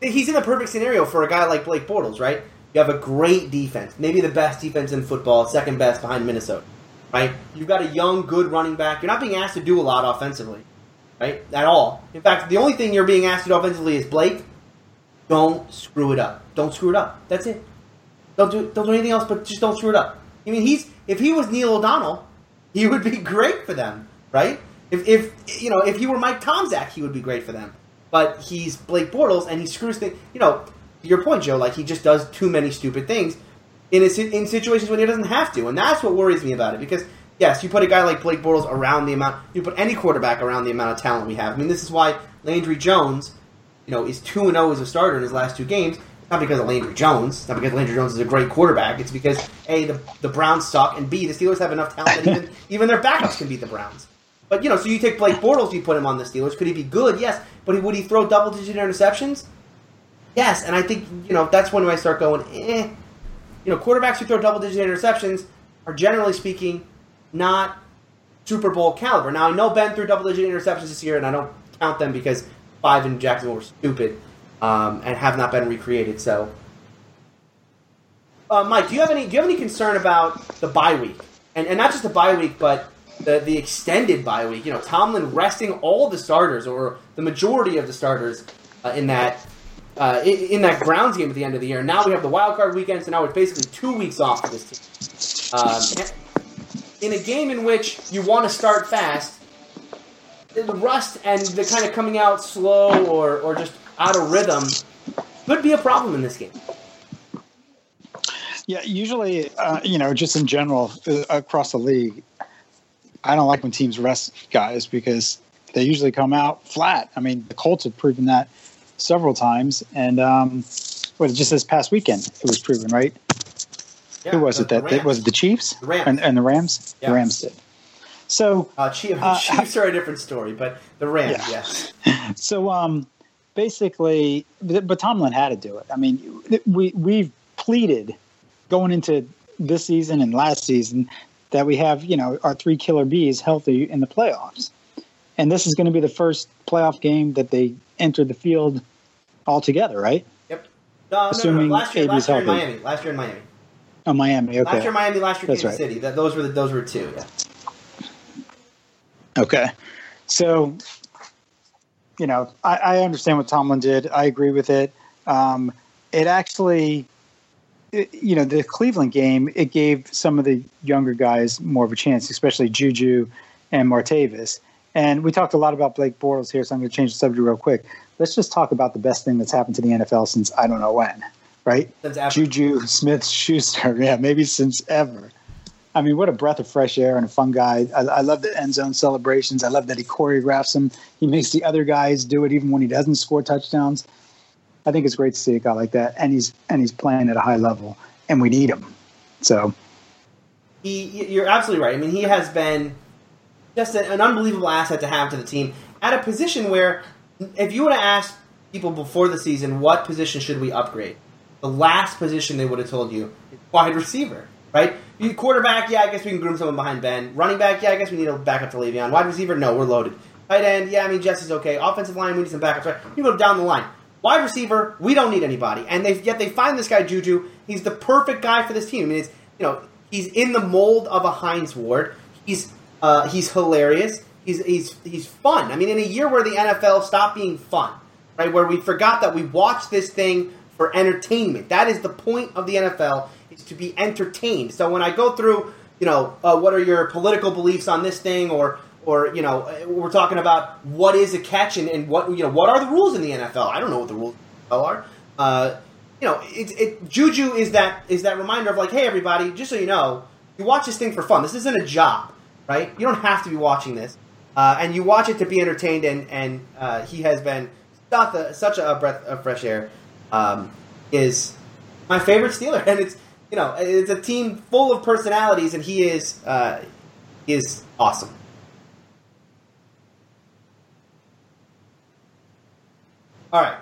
he's in the perfect scenario for a guy like Blake Bortles, right? You have a great defense, maybe the best defense in football, second best behind Minnesota, right? You've got a young, good running back. You're not being asked to do a lot offensively, right? At all. In fact, the only thing you're being asked to do offensively is Blake. Don't screw it up. Don't screw it up. That's it. Don't do don't do anything else, but just don't screw it up. I mean, he's if he was Neil O'Donnell, he would be great for them, right? If, if you know if he were Mike Tomczak, he would be great for them. But he's Blake Bortles, and he screws things. You know, to your point, Joe. Like he just does too many stupid things in a, in situations when he doesn't have to, and that's what worries me about it. Because yes, you put a guy like Blake Bortles around the amount, you put any quarterback around the amount of talent we have. I mean, this is why Landry Jones, you know, is two and zero as a starter in his last two games. Not because of Landry Jones, not because Landry Jones is a great quarterback. It's because a the, the Browns suck, and b the Steelers have enough talent that even even their backups can beat the Browns. But you know, so you take Blake Bortles, you put him on the Steelers. Could he be good? Yes, but would he throw double digit interceptions? Yes, and I think you know that's when I start going. Eh. You know, quarterbacks who throw double digit interceptions are generally speaking not Super Bowl caliber. Now I know Ben threw double digit interceptions this year, and I don't count them because five in Jacksonville were stupid um, and have not been recreated. So, uh, Mike, do you have any do you have any concern about the bye week, and and not just the bye week, but the the extended bye week? You know, Tomlin resting all the starters or the majority of the starters uh, in that. Uh, in, in that Browns game at the end of the year. Now we have the wild card weekend, so now it's basically two weeks off for this team. Um, in a game in which you want to start fast, the rust and the kind of coming out slow or, or just out of rhythm could be a problem in this game. Yeah, usually, uh, you know, just in general uh, across the league, I don't like when teams rest guys because they usually come out flat. I mean, the Colts have proven that several times, and um, what just this past weekend it was proven, right? Yeah, Who was the- it that the was it the Chiefs The Rams. and, and the Rams? Yeah. The Rams did. So Uh, Chiefs, Uh, Chiefs are a different story, but the Rams, Yeah. yes. So um, basically, but but Tomlin had to do it. I mean, we we've pleaded going into this season and last season that we have you know our three killer bees healthy in the playoffs, and this is going to be the first playoff game that they entered the field all together, right? Yep. No, no, no, Assuming no. Last year, last year in. Miami. Last year in Miami. Oh, Miami. Okay. Last year Miami. Last year That's Kansas right. City. That, those were the, those were two. Yeah. Okay. So, you know, I, I understand what Tomlin did. I agree with it. Um, it actually, you know, the Cleveland game, it gave some of the younger guys more of a chance, especially Juju and Martavis. And we talked a lot about Blake Bortles here, so I'm going to change the subject real quick. Let's just talk about the best thing that's happened to the NFL since I don't know when, right? Juju Smith Schuster. Yeah, maybe since ever. I mean, what a breath of fresh air and a fun guy. I, I love the end zone celebrations. I love that he choreographs them. He makes the other guys do it even when he doesn't score touchdowns. I think it's great to see a guy like that, and he's and he's playing at a high level, and we need him. So he, you're absolutely right. I mean, he has been just an, unbelievable asset to have to the team at a position where, if you would have asked people before the season what position should we upgrade, the last position they would have told you wide receiver, right? Quarterback, yeah, I guess we can groom someone behind Ben. Running back, yeah, I guess we need a backup to Le'Veon. Wide receiver, no, we're loaded. Tight end, yeah, I mean Jesse's okay. Offensive line, we need some backups. Right? You go down the line. Wide receiver, we don't need anybody, and they yet they find this guy Juju. He's the perfect guy for this team. I mean, it's you know he's in the mold of a Hines Ward. He's uh, he's hilarious. He's he's he's fun. I mean, in a year where the NFL stopped being fun, right? Where we forgot that we watched this thing for entertainment. That is the point of the NFL is to be entertained. So when I go through, you know, uh, what are your political beliefs on this thing, or or you know, we're talking about what is a catch and, and what you know, what are the rules in the NFL? I don't know what the rules are. Uh, you know, it, it Juju is that is that reminder of like, hey, everybody, just so you know, you watch this thing for fun. This isn't a job, right? You don't have to be watching this, uh, and you watch it to be entertained. And and uh, he has been such a, such a breath of fresh air. Um, is my favorite Steeler, and it's you know it's a team full of personalities, and he is uh, is awesome. All right,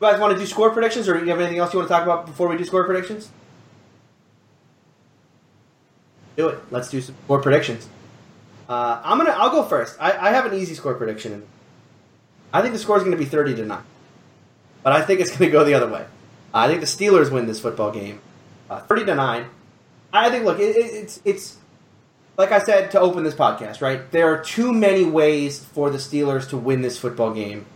you guys want to do score predictions, or do you have anything else you want to talk about before we do score predictions? Do it. Let's do some score predictions. Uh, I'm gonna. I'll go first. I, I have an easy score prediction. I think the score is going to be thirty to nine, but I think it's going to go the other way. I think the Steelers win this football game, uh, thirty to nine. I think. Look, it, it, it's it's like I said to open this podcast. Right, there are too many ways for the Steelers to win this football game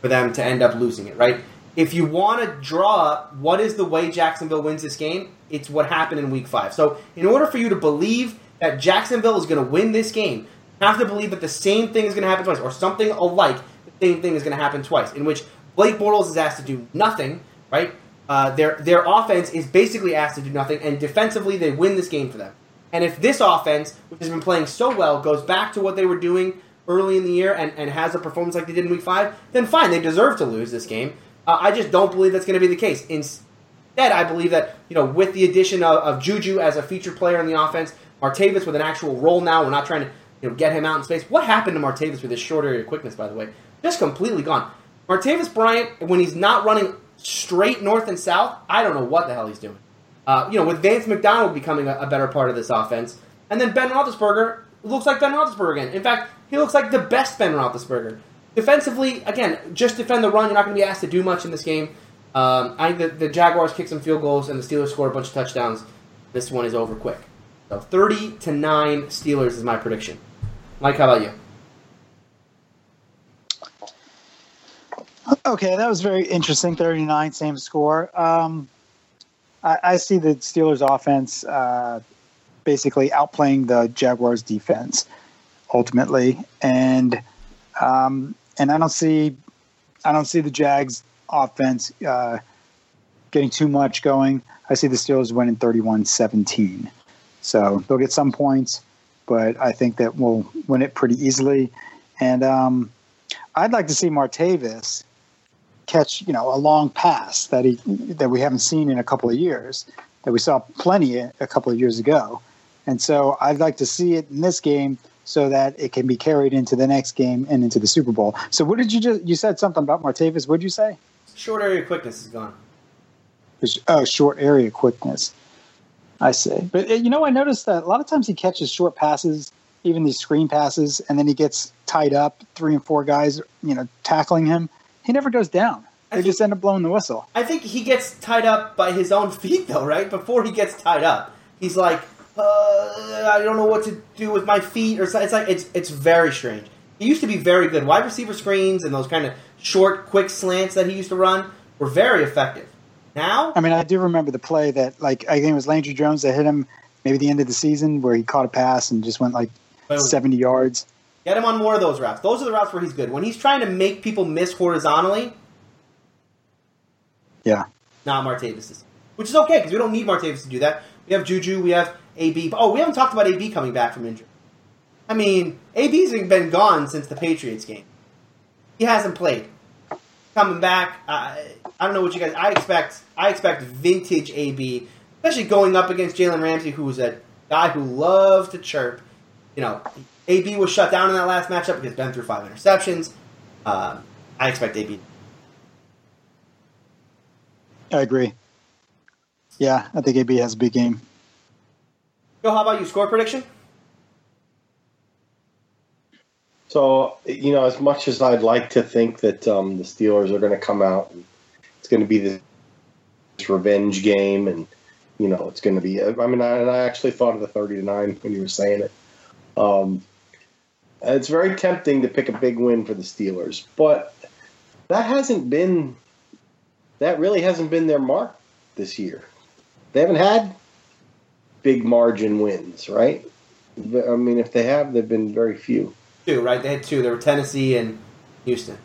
for them to end up losing it. Right, if you want to draw up what is the way Jacksonville wins this game, it's what happened in week five. So, in order for you to believe that Jacksonville is going to win this game, you have to believe that the same thing is going to happen twice, or something alike, the same thing is going to happen twice, in which Blake Bortles is asked to do nothing, right? Uh, their their offense is basically asked to do nothing, and defensively they win this game for them. And if this offense, which has been playing so well, goes back to what they were doing early in the year and, and has a performance like they did in week five, then fine, they deserve to lose this game. Uh, I just don't believe that's going to be the case. Instead, I believe that you know with the addition of, of Juju as a featured player in the offense, Martavis with an actual role now, we're not trying to you know get him out in space. What happened to Martavis with his short area quickness, by the way? Just completely gone. Martavis Bryant, when he's not running straight north and south, I don't know what the hell he's doing. Uh, you know, with Vance McDonald becoming a, a, better part of this offense, and then Ben Roethlisberger looks like Ben Roethlisberger again. In fact, he looks like the best Ben Roethlisberger. Defensively, again, just defend the run. You're not going to be asked to do much in this game. Um, I think the, the Jaguars kick some field goals, and the Steelers score a bunch of touchdowns. This one is over quick. So 30 to 9 Steelers is my prediction. Mike, how about you? Okay, that was very interesting. 39, same score. Um, I, I, see the Steelers offense uh, basically outplaying the Jaguars defense ultimately. And um, and I don't see I don't see the Jags offense uh, getting too much going. I see the Steelers winning 31-17. So they'll get some points, but I think that we'll win it pretty easily. And um, I'd like to see Martavis catch, you know, a long pass that he that we haven't seen in a couple of years, that we saw plenty a couple of years ago. And so I'd like to see it in this game so that it can be carried into the next game and into the Super Bowl. So what did you just you said something about Martavis? What did you say? Short area quickness is gone. Oh, short area quickness. I see. But uh, you know, I noticed that a lot of times he catches short passes, even these screen passes, and then he gets tied up, three and four guys, you know, tackling him. He never goes down. They think, just end up blowing the whistle. I think he gets tied up by his own feet, though, right? Before he gets tied up, he's like, uh, I don't know what to do with my feet, or something. It's like it's it's very strange. He used to be very good. Wide receiver screens and those kind of short, quick slants that he used to run were very effective. Now, I mean, I do remember the play that, like, I think it was Landry Jones that hit him maybe the end of the season where he caught a pass and just went like seventy yards. Get him on more of those routes. Those are the routes where he's good. When he's trying to make people miss horizontally, yeah, not Martavis, which is okay because we don't need Martavis to do that. We have Juju, we have AB. Oh, we haven't talked about AB coming back from injury. I mean, AB's been gone since the Patriots game. He hasn't played. Coming back, uh, I don't know what you guys. I expect. I expect vintage AB, especially going up against Jalen Ramsey, who was a guy who loves to chirp. You know, AB was shut down in that last matchup because Ben threw five interceptions. Um, I expect AB. I agree. Yeah, I think AB has a big game. Joe, how about you? Score prediction? So, you know, as much as I'd like to think that um, the Steelers are going to come out and it's going to be this revenge game and, you know, it's going to be, I mean, I, I actually thought of the 30 to 9 when you were saying it. Um, it's very tempting to pick a big win for the Steelers, but that hasn't been, that really hasn't been their mark this year. They haven't had big margin wins, right? I mean, if they have, they've been very few. Two, right? They had two. There were Tennessee and Houston.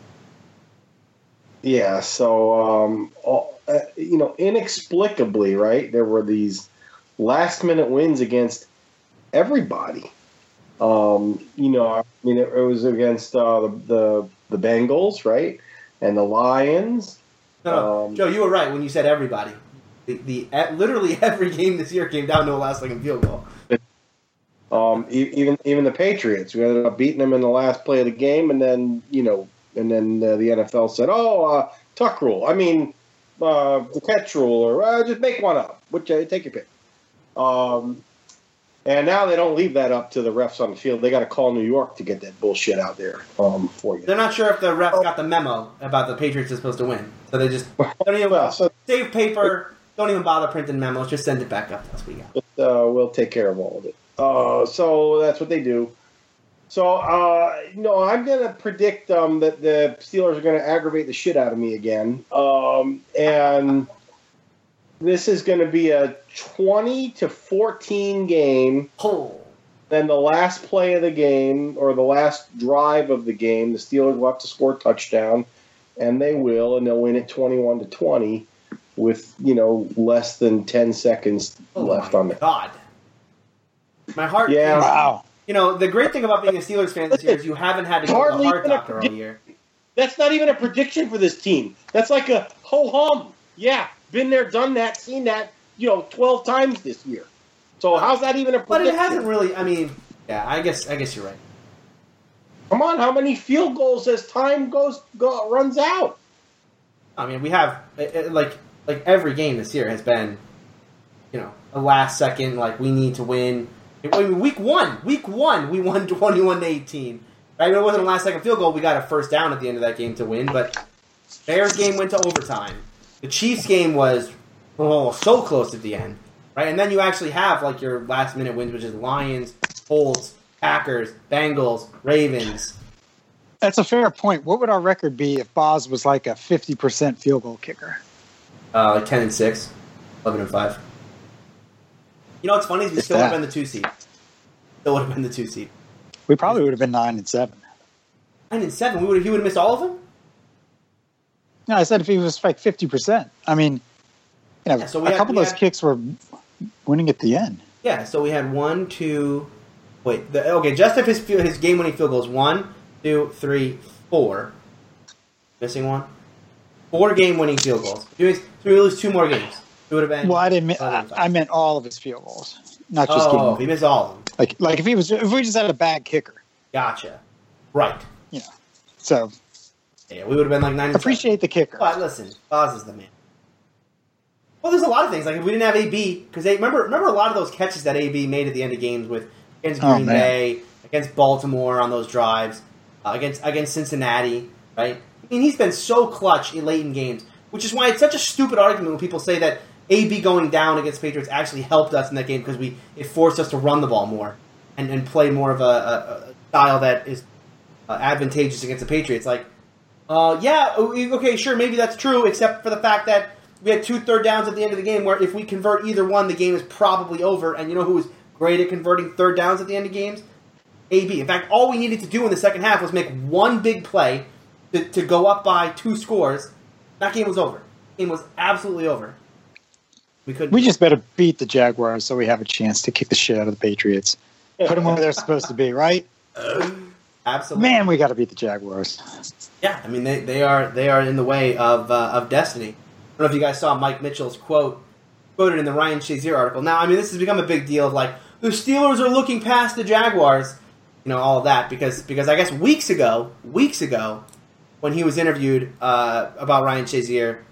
Yeah, so um, all, uh, you know, inexplicably, right? There were these last minute wins against everybody. Um, you know, I mean, it, it was against uh, the, the, the Bengals, right, and the Lions. No, no. Um, Joe, you were right when you said everybody the, the literally every game this year came down to a last second field goal. Um, even even the Patriots, we ended up beating them in the last play of the game, and then you know, and then uh, the NFL said, "Oh, uh, tuck rule. I mean, uh, the catch rule, or uh, just make one up. Which uh, take your pick." Um, and now they don't leave that up to the refs on the field. They got to call New York to get that bullshit out there um, for you. They're not sure if the refs got the memo about the Patriots are supposed to win, so they just well, so, save paper don't even bother printing memos. Just send it back up as we go. Uh, we'll take care of all of it. Uh, so that's what they do. So, uh, no, I'm going to predict um, that the Steelers are going to aggravate the shit out of me again. Um, and this is going to be a 20 to 14 game. Oh, Then the last play of the game, or the last drive of the game, the Steelers will have to score a touchdown, and they will, and they'll win it 21 to 20 with, you know, less than 10 seconds oh left my on the God. My heart. Yeah. Wow. You know, the great thing about being a Steelers fan this year is you haven't had to go to the heart even a doctor all year. That's not even a prediction for this team. That's like a ho hum. Yeah, been there, done that, seen that, you know, 12 times this year. So how's that even a But it hasn't really. I mean, yeah, I guess I guess you're right. Come on, how many field goals as time goes go, runs out? I mean, we have uh, uh, like like every game this year has been, you know, a last second like we need to win. I mean, week one, week one, we won twenty one to eighteen. Right? It wasn't a last second field goal. We got a first down at the end of that game to win. But Bears game went to overtime. The Chiefs game was oh so close at the end. Right? And then you actually have like your last minute wins, which is Lions, Colts, Packers, Bengals, Ravens. That's a fair point. What would our record be if Boz was like a 50% field goal kicker? Uh, like 10 and 6, 11 and 5. You know what's funny is we It's still would have been the two seed. Still would have been the two seed. We probably would have been 9 and 7. 9 and 7, we would he would have missed all of them? No, I said if he was like 50%. I mean, you know, Yeah, so a had- couple of those had- kicks were winning at the end. Yeah, so we had one, two. Wait, the, okay, just if his field, his game winning field goals one, two, three, four. Missing one. Four game winning field goals. So we lose two more games. It would have been. Well, I didn't. mean- I. I meant all of his field goals, not just oh, game. he missed all of them. Like, like if he was, if we just had a bad kicker. Gotcha. Right. Yeah. So Yeah, we would have been like nine. appreciate the kicker. But listen, Boz is the man. Well, there's a lot of things. Like if we didn't have AB, because they remember remember a lot of those catches that AB made at the end of games with against Oh, Green man. Bay, against Baltimore on those drives, uh, against against Cincinnati, right? I mean, he's been so clutch in late in games, which is why it's such a stupid argument when people say that AB going down against Patriots actually helped us in that game because we it forced us to run the ball more and, and play more of a, a, a style that is uh, advantageous against the Patriots. Like, uh, yeah, okay, sure, maybe that's true, except for the fact that we had two third downs at the end of the game where if we convert either one, the game is probably over. And you know who was great at converting third downs at the end of games? AB. In fact, all we needed to do in the second half was make one big play to, to go up by two scores. That game was over. game was absolutely over. We couldn't. We just better beat the Jaguars so we have a chance to kick the shit out of the Patriots. Put them where they're supposed to be, right? absolutely. Man, we got to beat the Jaguars. Yeah, I mean they, they are they are in the way of uh, of destiny. I don't know if you guys saw Mike Mitchell's quote quoted in the Ryan Shazier article. Now, I mean this has become a big deal of like the Steelers are looking past the Jaguars, you know, all of that because because I guess weeks ago, weeks ago, when he was interviewed uh, about Ryan Shazier,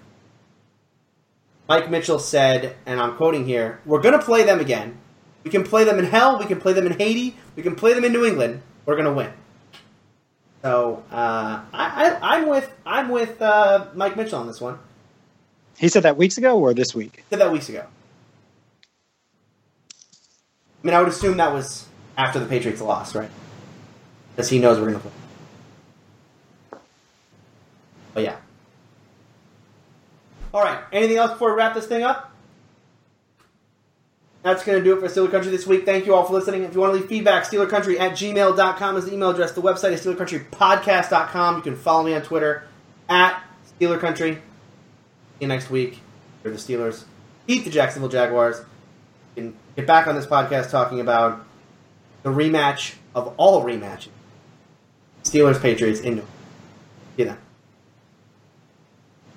Mike Mitchell said, and I'm quoting here, "We're going to play them again. We can play them in hell. We can play them in Haiti. We can play them in New England. We're going to win." So uh, I, I, I'm with I'm with uh, Mike Mitchell on this one. He said that weeks ago or this week? Said that weeks ago. I mean, I would assume that was after the Patriots lost, right? Because he knows we're going to play. But yeah. All right. Anything else before we wrap this thing up? That's going to do it for Steeler Country this week. Thank you all for listening. If you want to leave feedback, SteelerCountry at gmail.com is the email address. The website is SteelerCountryPodcast.com. You can follow me on Twitter at Steeler Country. See you next week for the Steelers. Beat the Jacksonville Jaguars. Can get back on this podcast talking about the rematch of all rematches. Steelers Patriots in New York. You then.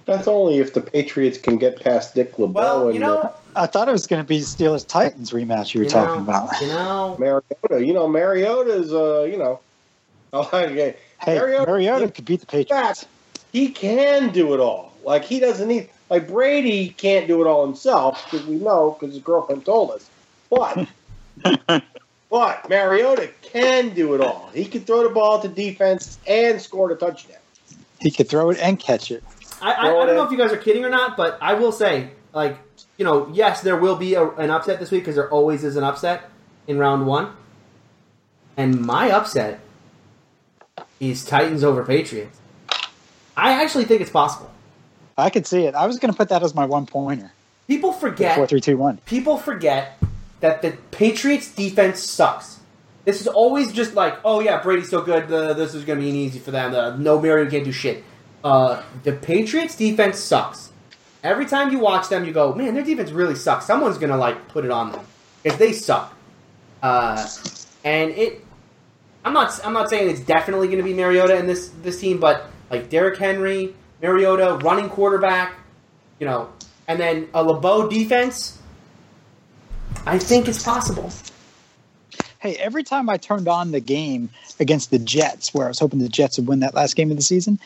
That's only if the Patriots can get past Dick LeBeau Well, and you know, uh, I thought it was going to be Steelers Titans rematch you were you talking know, about. You know, Mariota. You know, Mariota's, uh, you know, oh, okay. Hey, Mariota- Mariota could beat the Patriots. he can do it all. Like he doesn't need like Brady can't do it all himself because we know because his girlfriend told us. But but Mariota can do it all. He can throw the ball to defense and score the touchdown. He could throw it and catch it. I, I, I don't know if you guys are kidding or not, but I will say, like, you know, yes, there will be a, an upset this week because there always is an upset in round one. And my upset is Titans over Patriots. I actually think it's possible. I could see it. I was going to put that as my one pointer. People forget. Four, three, two, one. people forget that the Patriots defense sucks. This is always just like, oh yeah, Brady's so good. Uh, this is going to be an easy for them. Uh, no, Marion can't do shit. Uh, the Patriots defense sucks. Every time you watch them, you go, man, their defense really sucks. Someone's to like put it on them because they suck. Uh, and it, I'm not, I'm not saying it's definitely to be Mariota in this this team, but like Derrick Henry, Mariota, running quarterback, you know, and then a LeBeau defense. I think it's possible. Hey, every time I turned on the game against the Jets, where I was hoping the Jets would win that last game of the season,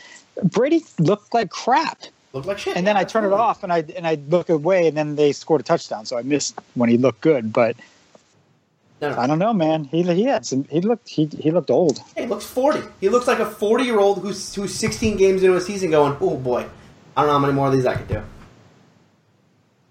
Brady looked like crap. Look like shit. And then I turn it off and I and I look away and then they scored a touchdown. So I missed when he looked good, but No, no. I don't know, man. He he had some. He looked he he looked old. He looks 40. He looks like a 40 year old who's, who's 16 games into a season going, oh boy, I don't know how many more of these I could do.